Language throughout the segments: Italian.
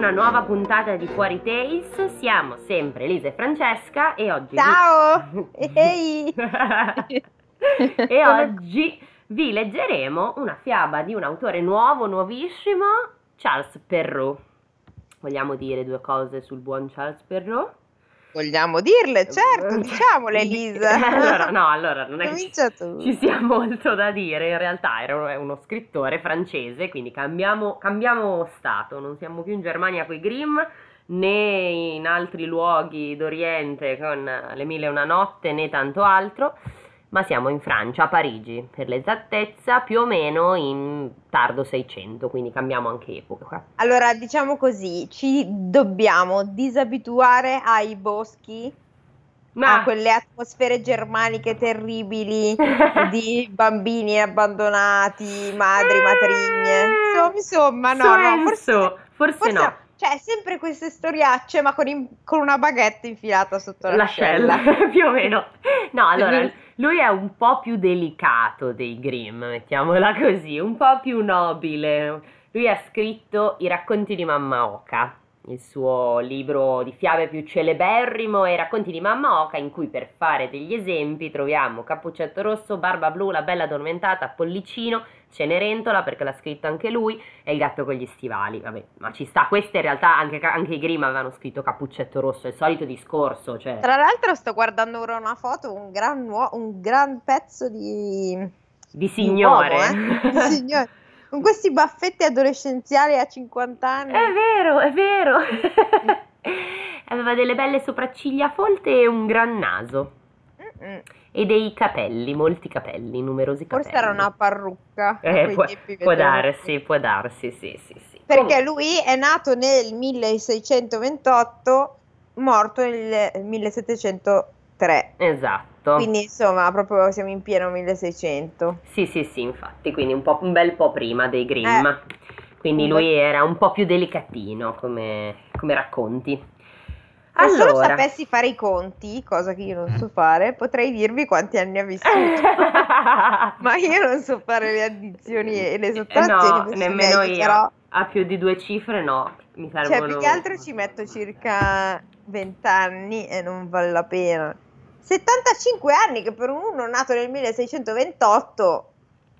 una nuova puntata di Fuori Tales. Siamo sempre Elisa e Francesca e oggi... Ciao! Ehi! e oggi vi leggeremo una fiaba di un autore nuovo, nuovissimo, Charles Perrault. Vogliamo dire due cose sul buon Charles Perrault? Vogliamo dirle, certo, diciamole Elisa. allora, no, allora non è che ci sia molto da dire, in realtà era uno scrittore francese, quindi cambiamo, cambiamo stato, non siamo più in Germania con i Grimm né in altri luoghi d'Oriente con le mille e una notte né tanto altro ma siamo in Francia, a Parigi, per l'esattezza più o meno in tardo 600, quindi cambiamo anche epoca. Allora, diciamo così, ci dobbiamo disabituare ai boschi, ma... a quelle atmosfere germaniche terribili di bambini abbandonati, madri, eh, matrigne. Insomma, insomma no, no, forse, forse, forse no. Cioè, sempre queste storiacce, ma con, in, con una baguette infilata sotto l'ascella. L'ascella, più o meno. No, allora, lui è un po' più delicato dei Grimm, mettiamola così, un po' più nobile. Lui ha scritto I racconti di Mamma Oca, il suo libro di fiabe più celeberrimo e i racconti di Mamma Oca, in cui per fare degli esempi troviamo Cappuccetto Rosso, Barba Blu, La Bella Addormentata, Pollicino, Cenerentola perché l'ha scritto anche lui e il gatto con gli stivali, vabbè, ma ci sta, queste in realtà anche, anche i Grimm avevano scritto Cappuccetto Rosso, è il solito discorso, cioè... Tra l'altro sto guardando ora una foto, un gran, nuo- un gran pezzo di... Di signore. Di, uomo, eh? di signore. Con questi baffetti adolescenziali a 50 anni. È vero, è vero. Aveva delle belle sopracciglia folte e un gran naso. Mm-mm e dei capelli, molti capelli, numerosi capelli. Forse era una parrucca. Eh, può, può darsi, può darsi, sì, sì, sì. Perché Come? lui è nato nel 1628, morto nel 1703. Esatto. Quindi insomma, proprio siamo in pieno 1600. Sì, sì, sì, infatti, quindi un, un bel po' prima dei Grimm. Eh. Quindi lui era un po' più delicatino come, come racconti. Se allora. solo sapessi fare i conti, cosa che io non so fare, potrei dirvi quanti anni ha vissuto. Ma io non so fare le addizioni e le sottrazioni. No, nemmeno io. Però... A più di due cifre no, mi servono... Cioè, più che altro ci metto circa 20 anni e non vale la pena. 75 anni che per uno nato nel 1628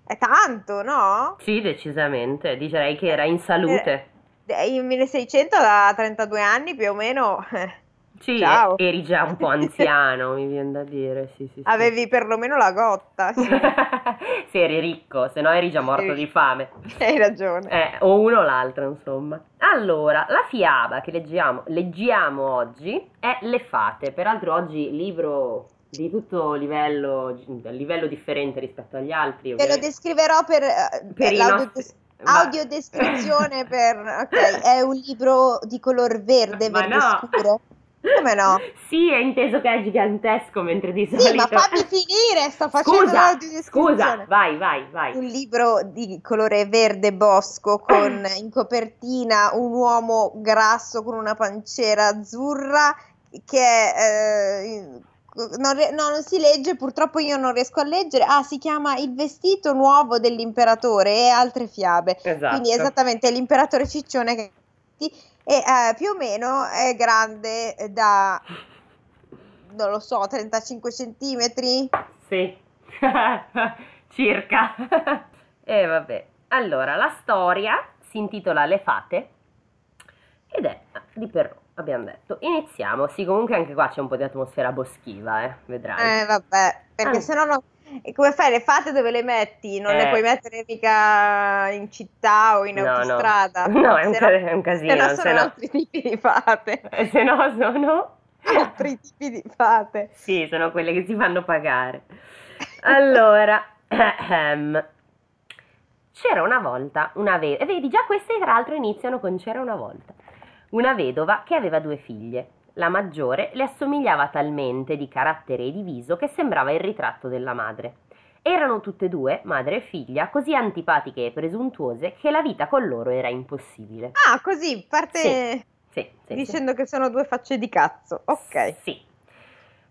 è tanto, no? Sì, decisamente. Direi che era in salute. Eh, in 1600 da 32 anni più o meno... Sì, Ciao. eri già un po' anziano, mi viene da dire. Sì, sì, Avevi perlomeno la gotta. Sì. Se eri ricco, se no eri già morto di fame. Hai ragione. Eh, o uno o l'altro, insomma. Allora, la fiaba che leggiamo, leggiamo oggi è Le Fate. Peraltro oggi libro di tutto livello, livello differente rispetto agli altri. Te lo descriverò per, eh, per, per l'audio nostri... Audiodescrizione per... Ok, è un libro di color verde, verde no. scuro. Come no? sì, è inteso che è gigantesco mentre di solito... Sì, ma fammi finire, sto facendo scusa, Scusa, vai, vai, vai. Un libro di colore verde bosco con in copertina un uomo grasso con una panciera azzurra che eh, non, no, non si legge, purtroppo io non riesco a leggere. Ah, si chiama Il vestito nuovo dell'imperatore e altre fiabe. Esatto. Quindi esattamente l'imperatore Ciccione che e eh, più o meno è grande da non lo so 35 centimetri? Sì. Circa. E vabbè. Allora la storia si intitola Le fate ed è di Perrault abbiamo detto. Iniziamo. Sì comunque anche qua c'è un po' di atmosfera boschiva eh vedrai. Eh vabbè perché ah. se no non e come fai? Le fate dove le metti? Non eh. le puoi mettere mica in città o in no, autostrada? No, no è, un, no, è, un, casino. Se no sono se altri tipi di fate. Eh, se no sono... Altri tipi di fate. Sì, sono quelle che si fanno pagare. Allora, ehm, c'era una volta una vedova... Vedi, già queste tra l'altro iniziano con c'era una volta. Una vedova che aveva due figlie. La maggiore le assomigliava talmente di carattere e di viso che sembrava il ritratto della madre. Erano tutte e due, madre e figlia, così antipatiche e presuntuose che la vita con loro era impossibile. Ah, così, parte sì, sì, sì, dicendo che sono due facce di cazzo. Ok. Sì.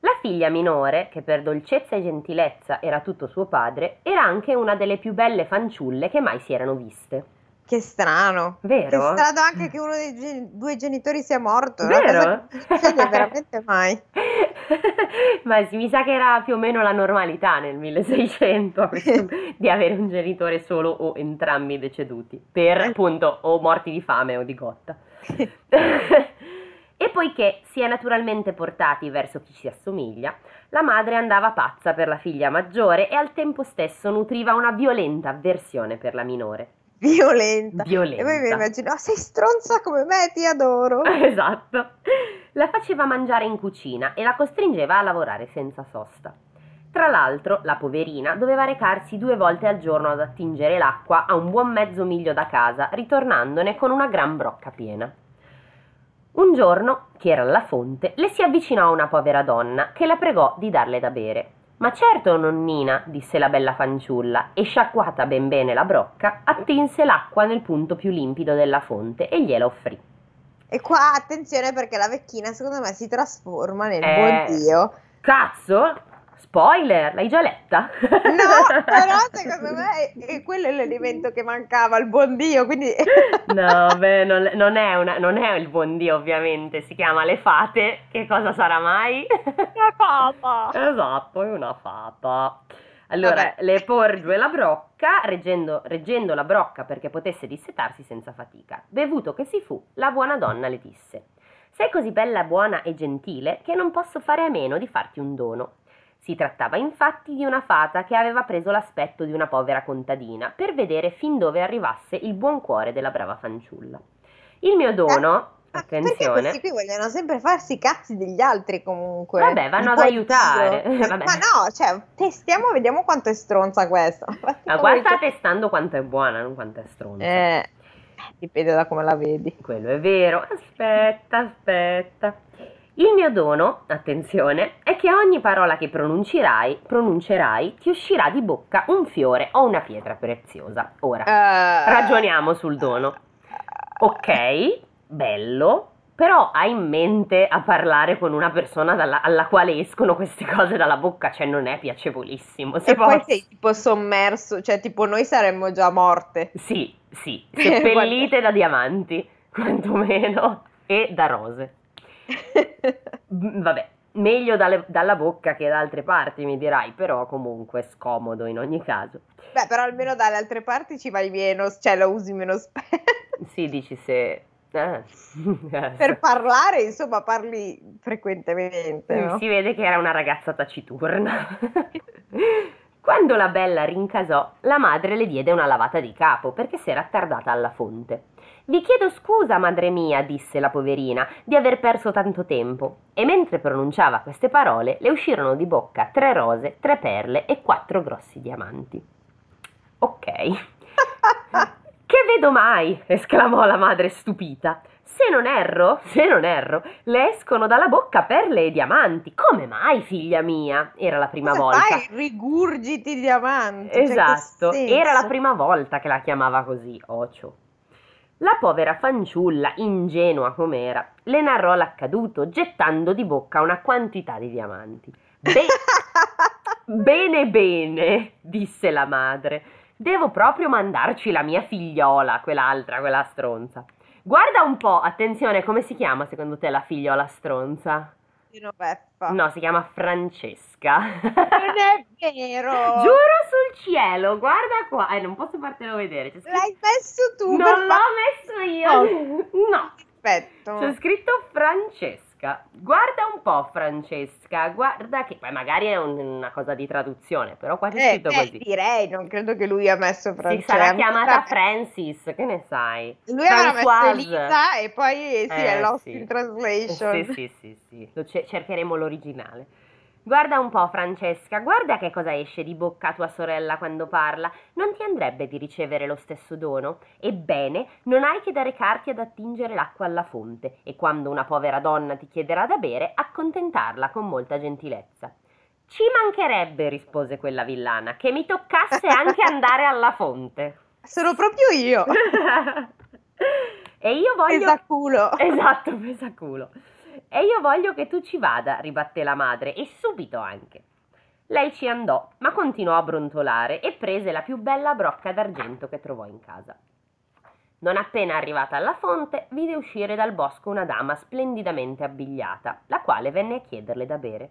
La figlia minore, che per dolcezza e gentilezza era tutto suo padre, era anche una delle più belle fanciulle che mai si erano viste. Che strano. Vero? Che strano anche che uno dei gen- due genitori sia morto. Vero? Non veramente mai. Ma mi sa che era più o meno la normalità nel 1600 di avere un genitore solo o entrambi deceduti per appunto o morti di fame o di gotta. e poiché si è naturalmente portati verso chi si assomiglia, la madre andava pazza per la figlia maggiore e al tempo stesso nutriva una violenta avversione per la minore violenta. violenta. E poi mi immagino, oh, sei stronza come me, ti adoro. esatto. La faceva mangiare in cucina e la costringeva a lavorare senza sosta. Tra l'altro, la poverina doveva recarsi due volte al giorno ad attingere l'acqua a un buon mezzo miglio da casa, ritornandone con una gran brocca piena. Un giorno, che era alla fonte, le si avvicinò una povera donna che la pregò di darle da bere. Ma certo, nonnina, disse la bella fanciulla, e sciacquata ben bene la brocca, attinse l'acqua nel punto più limpido della fonte e gliela offrì. E qua attenzione perché la vecchina secondo me si trasforma nel Eh. buon Dio. Cazzo! Spoiler, l'hai già letta? No, però secondo me è- quello è l'elemento che mancava, il buon Dio, quindi... No, beh, non, non è una- non è il buon Dio, ovviamente. Si chiama Le Fate. Che cosa sarà mai? La papa. Esatto, è una fata. Allora, Vabbè. le porge la brocca, reggendo, reggendo la brocca perché potesse dissetarsi senza fatica. Bevuto che si fu, la buona donna le disse: Sei così bella, buona e gentile che non posso fare a meno di farti un dono. Si trattava infatti di una fata che aveva preso l'aspetto di una povera contadina per vedere fin dove arrivasse il buon cuore della brava fanciulla. Il mio dono, Ma Perché attenzione, questi qui vogliono sempre farsi i cazzi degli altri comunque. Vabbè, vanno ad aiutare. Ma no, cioè, testiamo, vediamo quanto è stronza questa. ma qua sta testando quanto è buona, non quanto è stronza. Eh, dipende da come la vedi. Quello è vero. Aspetta, aspetta. Il mio dono, attenzione, è che a ogni parola che pronuncerai, pronuncerai ti uscirà di bocca un fiore o una pietra preziosa. Ora, Eh, ragioniamo sul dono. Ok, bello, però hai in mente a parlare con una persona dalla- alla quale escono queste cose dalla bocca, cioè non è piacevolissimo. Se E poi posso- sei tipo sommerso, cioè tipo noi saremmo già morte. Sì, sì, seppellite da diamanti, quantomeno, e da rose. Mm, Vabbè, meglio dalle- dalla bocca che da altre parti, mi dirai, però comunque scomodo in ogni caso. Beh, però almeno dalle altre parti ci vai meno, cioè lo usi meno spesso. Sì, dici se... eh. per parlare, insomma, parli frequentemente, no? Si vede che era una ragazza taciturna. Quando la bella rincasò, la madre le diede una lavata di capo perché si era attardata alla fonte. Vi chiedo scusa, madre mia, disse la poverina, di aver perso tanto tempo. E mentre pronunciava queste parole, le uscirono di bocca tre rose, tre perle e quattro grossi diamanti. Ok. Che vedo mai? esclamò la madre stupita. Se non erro, se non erro, le escono dalla bocca perle e diamanti. Come mai, figlia mia? Era la prima Cosa volta. fai? Rigurgiti diamanti. cioè, Esatto, senso? era la prima volta che la chiamava così, Ocio. La povera fanciulla, ingenua com'era, le narrò l'accaduto, gettando di bocca una quantità di diamanti. Be- bene, bene, disse la madre. Devo proprio mandarci la mia figliola, quell'altra, quella stronza. Guarda un po', attenzione, come si chiama secondo te la figliola stronza? Dino Peppa. No, si chiama Francesca. Non è vero. Giuro sul cielo, guarda qua. Eh, non posso fartelo vedere. Scritto- L'hai messo tu. Non l'ho messo io. Oh. No, Perfetto. c'è scritto Francesca. Guarda un po', Francesca. Guarda che poi magari è un- una cosa di traduzione, però qua c'è Eh, scritto beh, così. direi, non credo che lui ha messo Si Francesca. sarà chiamata Fra- Francis, che ne sai? Lui avrà messo. Elisa e poi sì, è Eh, Lost sì. in Translation. Sì, sì, sì, sì. Cercheremo l'originale. Guarda un po', Francesca, guarda che cosa esce di bocca a tua sorella quando parla. Non ti andrebbe di ricevere lo stesso dono? Ebbene, non hai che da recarti ad attingere l'acqua alla fonte e quando una povera donna ti chiederà da bere, accontentarla con molta gentilezza. Ci mancherebbe, rispose quella villana, che mi toccasse anche andare alla fonte. Sono proprio io. e io voglio... Pesaculo. Esatto, pesa culo. E io voglio che tu ci vada, ribatté la madre, e subito anche. Lei ci andò, ma continuò a brontolare e prese la più bella brocca d'argento che trovò in casa. Non appena arrivata alla fonte, vide uscire dal bosco una dama splendidamente abbigliata, la quale venne a chiederle da bere.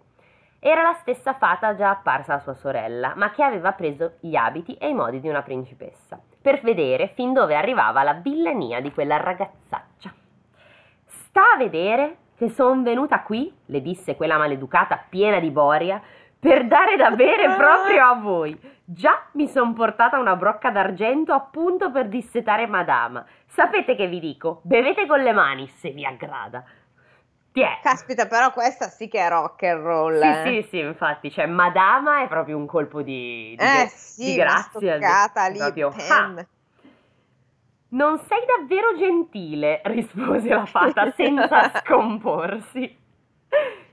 Era la stessa fata già apparsa a sua sorella, ma che aveva preso gli abiti e i modi di una principessa, per vedere fin dove arrivava la villania di quella ragazzaccia. Sta a vedere che son venuta qui, le disse quella maleducata piena di boria, per dare da bere proprio a voi. Già mi son portata una brocca d'argento appunto per dissetare madama. Sapete che vi dico? Bevete con le mani se vi aggrada. Tiè. Caspita, però questa sì che è rock and roll. Sì, eh. sì, sì, infatti, cioè Madama è proprio un colpo di, di, eh, sì, di grazia. Una lì, proprio, ah, non sei davvero gentile, rispose la fata senza scomporsi.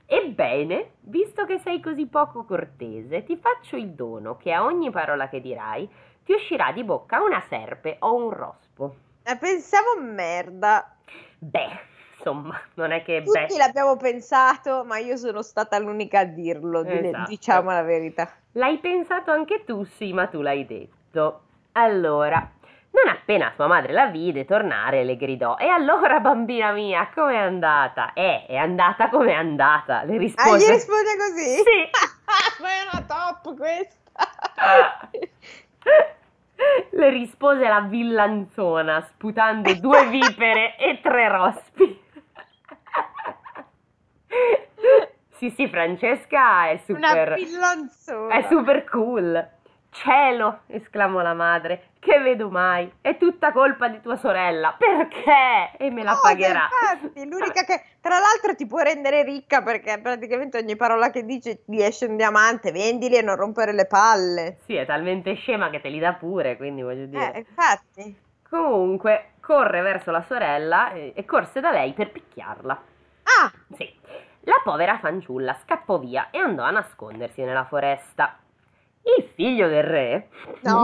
Ebbene, visto che sei così poco cortese, ti faccio il dono che a ogni parola che dirai ti uscirà di bocca una serpe o un rospo. Eh, pensiamo merda. Beh, insomma, non è che... Tutti beh. l'abbiamo pensato, ma io sono stata l'unica a dirlo, esatto. diciamo la verità. L'hai pensato anche tu, sì, ma tu l'hai detto. Allora, non appena sua madre la vide tornare, le gridò: E allora, bambina mia, com'è andata? Eh, è andata come è andata. Le rispose. Ah, gli risponde così? Sì. Ma è una top questa. le rispose la villanzona, sputando due vipere e tre rospi. sì, sì, Francesca è super. Una villanzona. È super cool. Cielo, esclamò la madre, che vedo mai? È tutta colpa di tua sorella. Perché? E me la oh, pagherà. Infatti, l'unica che tra l'altro ti può rendere ricca perché praticamente ogni parola che dice gli esce un diamante, vendili e non rompere le palle. Sì, è talmente scema che te li dà pure, quindi voglio dire. Eh, infatti. Comunque, corre verso la sorella e, e corse da lei per picchiarla. Ah! Sì. La povera fanciulla scappò via e andò a nascondersi nella foresta. Il figlio del re? No,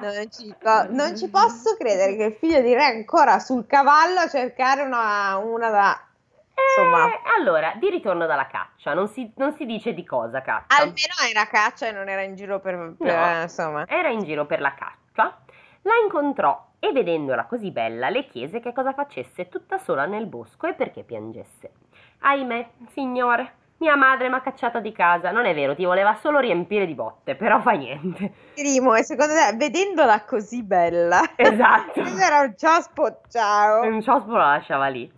non ci, non ci, posso credere che il figlio di re è ancora sul cavallo a cercare una, una da... Insomma. Eh, allora, di ritorno dalla caccia, non si, non si, dice di cosa caccia. Almeno era caccia e non era in giro per... per no, insomma. Era in giro per la caccia. La incontrò e vedendola così bella le chiese che cosa facesse tutta sola nel bosco e perché piangesse. Ahimè, signore, mia madre mi ha cacciata di casa. Non è vero, ti voleva solo riempire di botte, però fa niente. Primo, e secondo te, vedendola così bella, esatto. era un ciospo, ciao. Un ciospo la lasciava lì.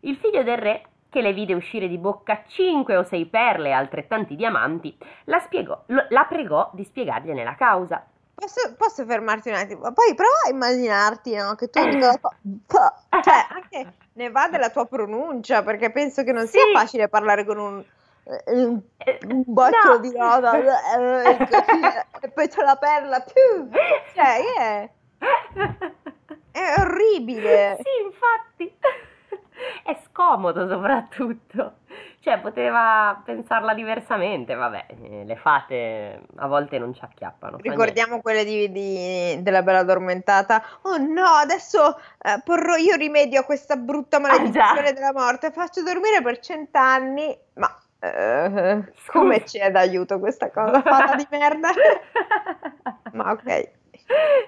Il figlio del re, che le vide uscire di bocca cinque o sei perle e altrettanti diamanti, la, spiegò, la pregò di spiegargliene la causa. Posso, posso, fermarti un attimo? Poi prova a immaginarti no, che tu cioè, anche ne va della tua pronuncia, perché penso che non sia sì. facile parlare con un, un, un boccio no. di roda e poi c'è la perla più. Cioè, è, è orribile. Sì, infatti. È scomodo soprattutto. Cioè, poteva pensarla diversamente, vabbè, eh, le fate a volte non ci acchiappano. Ricordiamo quelle di, di, della Bella Addormentata. Oh no, adesso eh, porrò io rimedio a questa brutta maledizione ah, della morte. Faccio dormire per cent'anni, ma uh, come c'è d'aiuto questa cosa fatta di merda? ma ok. E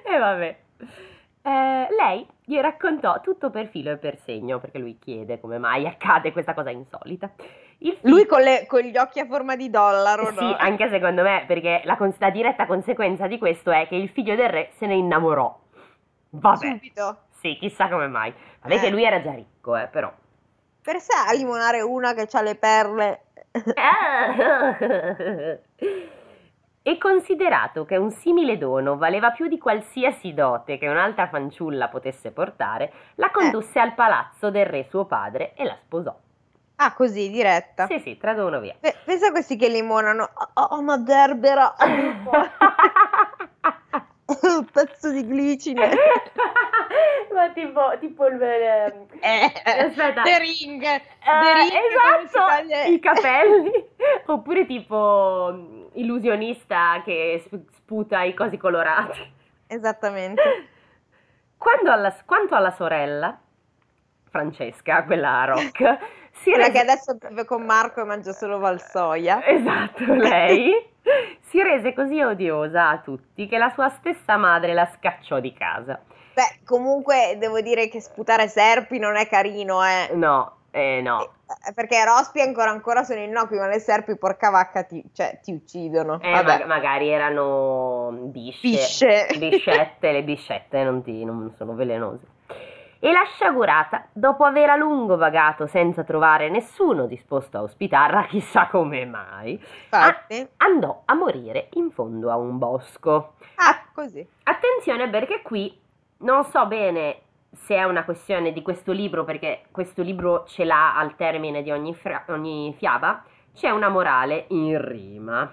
eh, vabbè. Eh, lei gli raccontò tutto per filo e per segno, perché lui chiede come mai accade questa cosa insolita. Figlio... Lui con, le, con, gli occhi a forma di dollaro, Sì, no? anche secondo me, perché la, la, diretta conseguenza di questo è che il figlio del re se ne innamorò. Vabbè. Subito. Sì, chissà come mai. Vabbè eh. che lui era già ricco, eh, però. Per sé a limonare una che ha le perle... E considerato che un simile dono valeva più di qualsiasi dote che un'altra fanciulla potesse portare, la condusse eh. al palazzo del re suo padre e la sposò. Ah, così, diretta? Sì, sì, traducono via. P- pensa a questi che limonano. Oh, oh ma derbera! Un pezzo di glicine. ma tipo, tipo il... Eh, aspetta. The ring. The ring esatto, i capelli. Oppure tipo illusionista che sputa i cosi colorati. Esattamente. Alla, quanto alla sorella, Francesca, quella rock, si quella rese... che adesso vive con Marco e mangia solo valsoia. Esatto, lei si rese così odiosa a tutti che la sua stessa madre la scacciò di casa. Beh, comunque devo dire che sputare serpi non è carino, eh. No, eh, no. Eh, Perché rospi ancora ancora sono innocui, ma le serpi, porca vacca, ti, cioè, ti uccidono. Eh, Vabbè. ma- magari erano bisce. Bisce. Biscette, le biscette non, ti- non sono velenose. E la sciagurata, dopo aver a lungo vagato senza trovare nessuno disposto a ospitarla, chissà come mai, Infatti. andò a morire in fondo a un bosco. Ah, così. Attenzione perché qui non so bene se è una questione di questo libro, perché questo libro ce l'ha al termine di ogni, fra- ogni fiaba, c'è una morale in rima.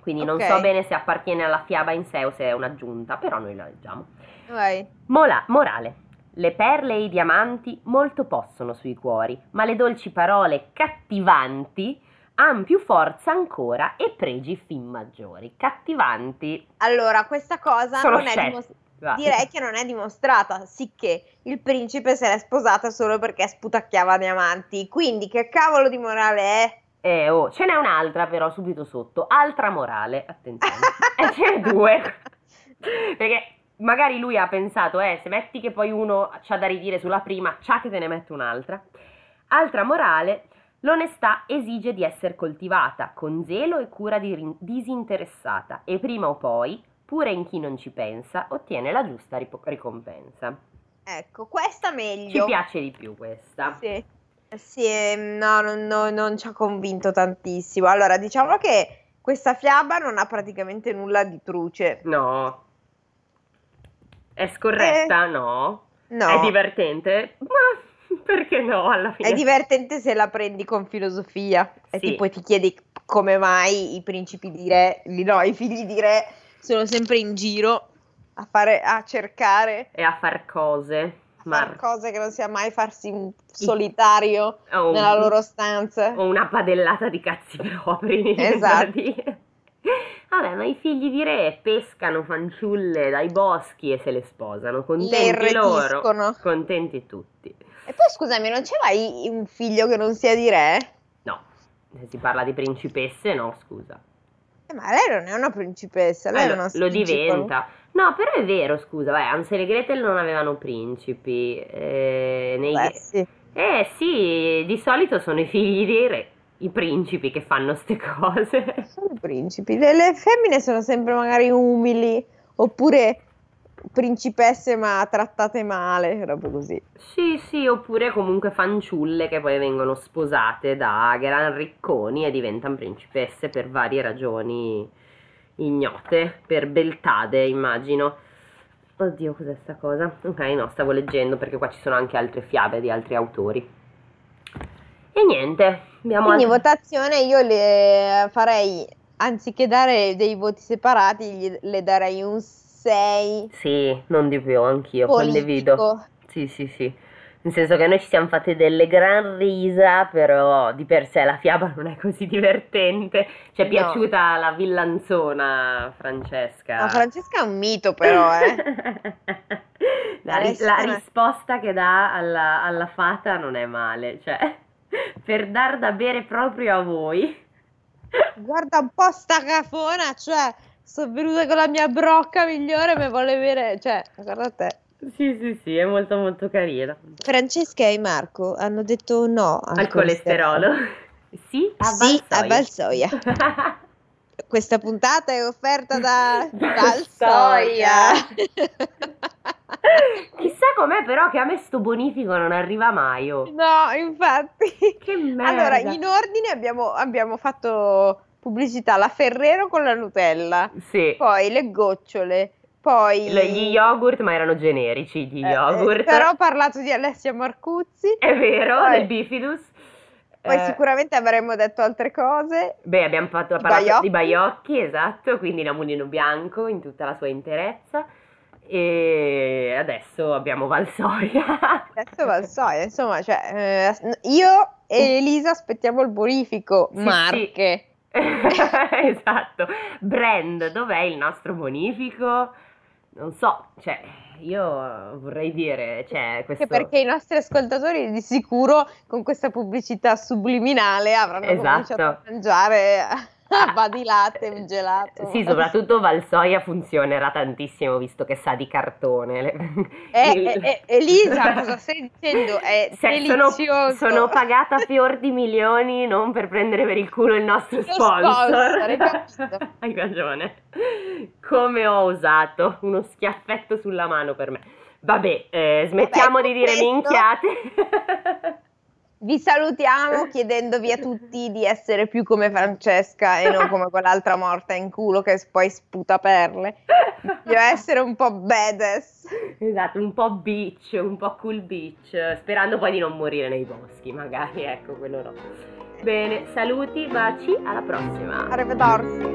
Quindi non Ok. so bene se appartiene alla fiaba in sé o se è un'aggiunta, però noi la leggiamo. Vai. Mola- morale. Le perle e i diamanti molto possono sui cuori, ma le dolci parole cattivanti han più forza ancora e pregi fin maggiori. Cattivanti. Allora, questa cosa Sono non è scelte. Va. direi che non è dimostrata, sicché il principe se l'è sposata solo perché sputacchiava diamanti. Quindi che cavolo di morale è? Eh, oh, ce n'è un'altra però subito sotto, altra morale, attenzione, e ce n'è due, perché magari lui ha pensato, eh, se metti che poi uno c'ha da ridire sulla prima, c'ha che te ne metto un'altra. Altra morale, l'onestà esige di essere coltivata con zelo e cura di- disinteressata e prima o poi, pure in chi non ci pensa, ottiene la giusta ripo- ricompensa. Ecco, questa Ci meglio. piace di più questa. Sì, sì, no, no, no, non ci ha convinto tantissimo. Allora, diciamo che questa fiaba non ha praticamente nulla di truce. No. È scorretta? No. Eh. No, È divertente? Ma perché no alla fine? è divertente se la prendi con filosofia e Sì. tipo ti chiedi come mai i principi di re, no, i figli di re sono sempre in giro a fare, a cercare E a far cose. Mar- cose che non sia mai farsi un solitario o un- nella loro stanza. o una padellata di cazzi propri. Esatto. dire. Vabbè, ma i figli di re pescano fanciulle dai boschi e se le sposano. Le Contenti loro. irretiscono. Contenti tutti. E poi scusami, non c'è mai un figlio che non sia di re? No, se si parla di principesse, no, scusa. Eh, ma lei non è una principessa, lei Eh, è una lo diventa. No, però è vero, scusa, vai, Hansel e Gretel non avevano principi. eh, nei- Beh, sì. Eh sì, di solito sono i figli dei re, i principi che fanno ste cose. Sono i principi. Le, le femmine sono sempre magari umili, oppure principesse ma trattate male, roba così. Sì, sì, oppure comunque fanciulle che poi vengono sposate da gran ricconi e diventano principesse per varie ragioni ignote, per beltade, immagino. Oddio, cos'è sta cosa? Ok, no, stavo leggendo perché qua ci sono anche altre fiabe di altri autori. E niente, abbiamo Quindi altri- votazione io le farei, anziché dare dei voti separati, gli- le darei un 6 Sì, non di più, anch'io condivido. politico. Sì, sì, sì. Nel senso che noi ci siamo fatti delle gran risa, però di per sé la fiaba non è così divertente. Ci è No. piaciuta la villanzona Francesca. Ma Francesca è un mito però, eh. La, ri- la risposta che dà alla, alla fata non è male, cioè, per dar da bere proprio a voi. Guarda un po' sta cafona, cioè, sono venuta con la mia brocca migliore, mi vuole bere, cioè, guarda te. Sì, sì, sì, è molto molto carina. Francesca e Marco hanno detto no al, Al colesterolo. Sì, a Sì, a Valsoia. Questa puntata è offerta da Valsoia. Valsoia. Chissà com'è però che a me sto bonifico non arriva mai. oh. No, infatti. Che merda. Allora, in ordine abbiamo, abbiamo fatto pubblicità la Ferrero con la Nutella, Sì. poi le gocciole, poi... Gli yogurt, ma erano generici gli Eh, eh, yogurt. però ho parlato di Alessia Marcuzzi. È vero, Poi- del bifidus. Poi Eh, sicuramente avremmo detto altre cose. Beh, abbiamo fatto, parlato baiocchi. di baiocchi, esatto, quindi la mulino bianco in tutta la sua interezza. E adesso abbiamo Valsoia. Adesso Valsoia, insomma, cioè, eh, io e Elisa aspettiamo il bonifico. Sì, Marche. esatto. Brand, dov'è il nostro bonifico? Non so, cioè, io vorrei dire, cioè, questo... Perché i nostri ascoltatori di sicuro con questa pubblicità subliminale avranno Esatto. cominciato a mangiare va di latte, un gelato. Sì, soprattutto Valsoia funzionerà tantissimo visto che sa di cartone. Eh, Il... eh, eh, Elisa, cosa stai dicendo? È Se, sono, sono, pagata fior di milioni non per prendere per il culo il nostro sponsor. sponsor hai ragione. Come ho osato, uno schiaffetto sulla mano per me. Vabbè, eh, smettiamo Vabbè, di dire minchiate. Vi salutiamo chiedendovi a tutti di essere più come Francesca e non come quell'altra morta in culo che poi sputa perle. Di essere un po' badass. Esatto, un po' beach, un po' cool beach, sperando poi di non morire nei boschi, magari, ecco, quello no. Bene, saluti, baci, alla prossima. Arrivederci.